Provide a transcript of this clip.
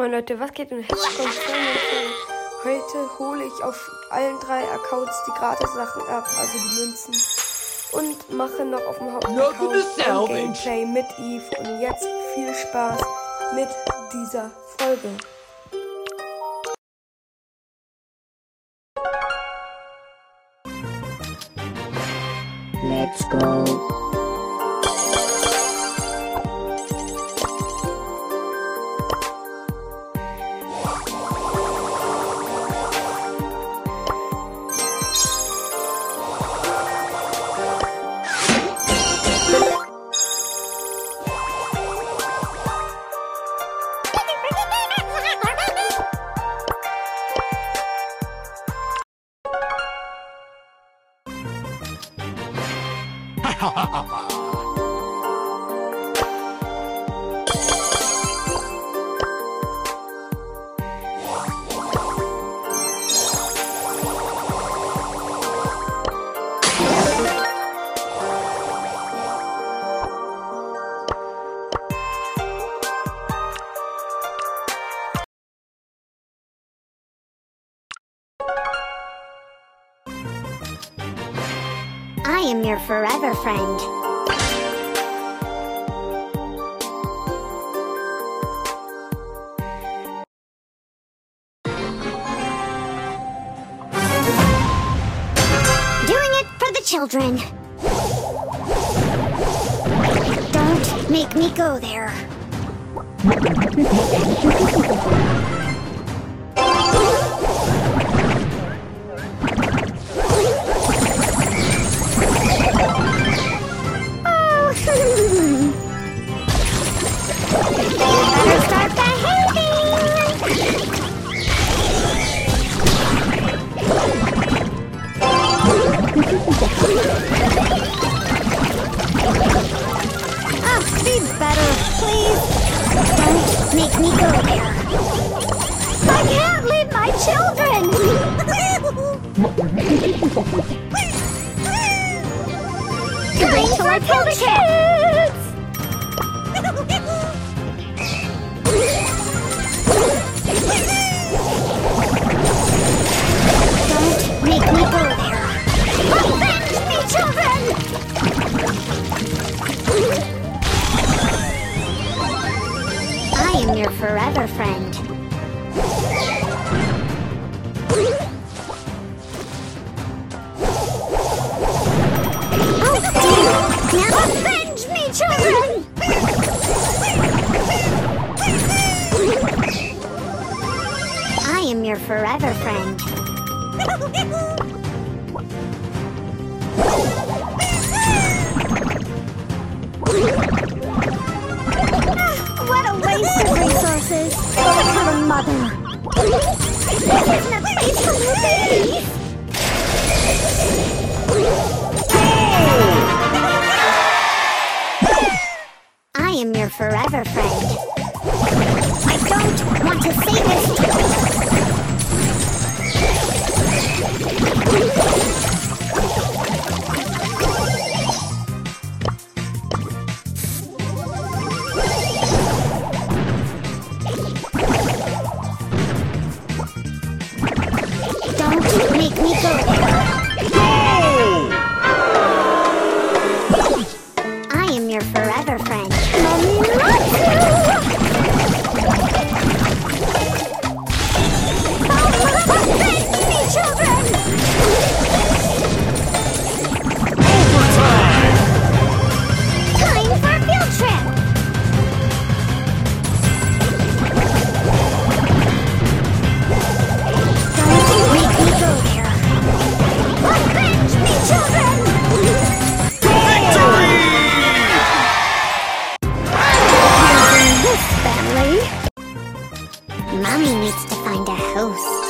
Moin Leute, was geht und herzlich willkommen Heute hole ich auf allen drei Accounts die Gratis-Sachen ab, also die Münzen. Und mache noch auf dem Hauptaccount ein Gameplay mit Eve. Und jetzt viel Spaß mit dieser Folge. Let's go. 哈哈哈哈 I am your forever friend. Doing it for the children. Don't make me go there. Wait till I tell the kids! I am your forever friend. I am your forever friend. what a waste of resources. Look little. I am your forever friend. Go! I am your forever friend. Mommy needs to find a house.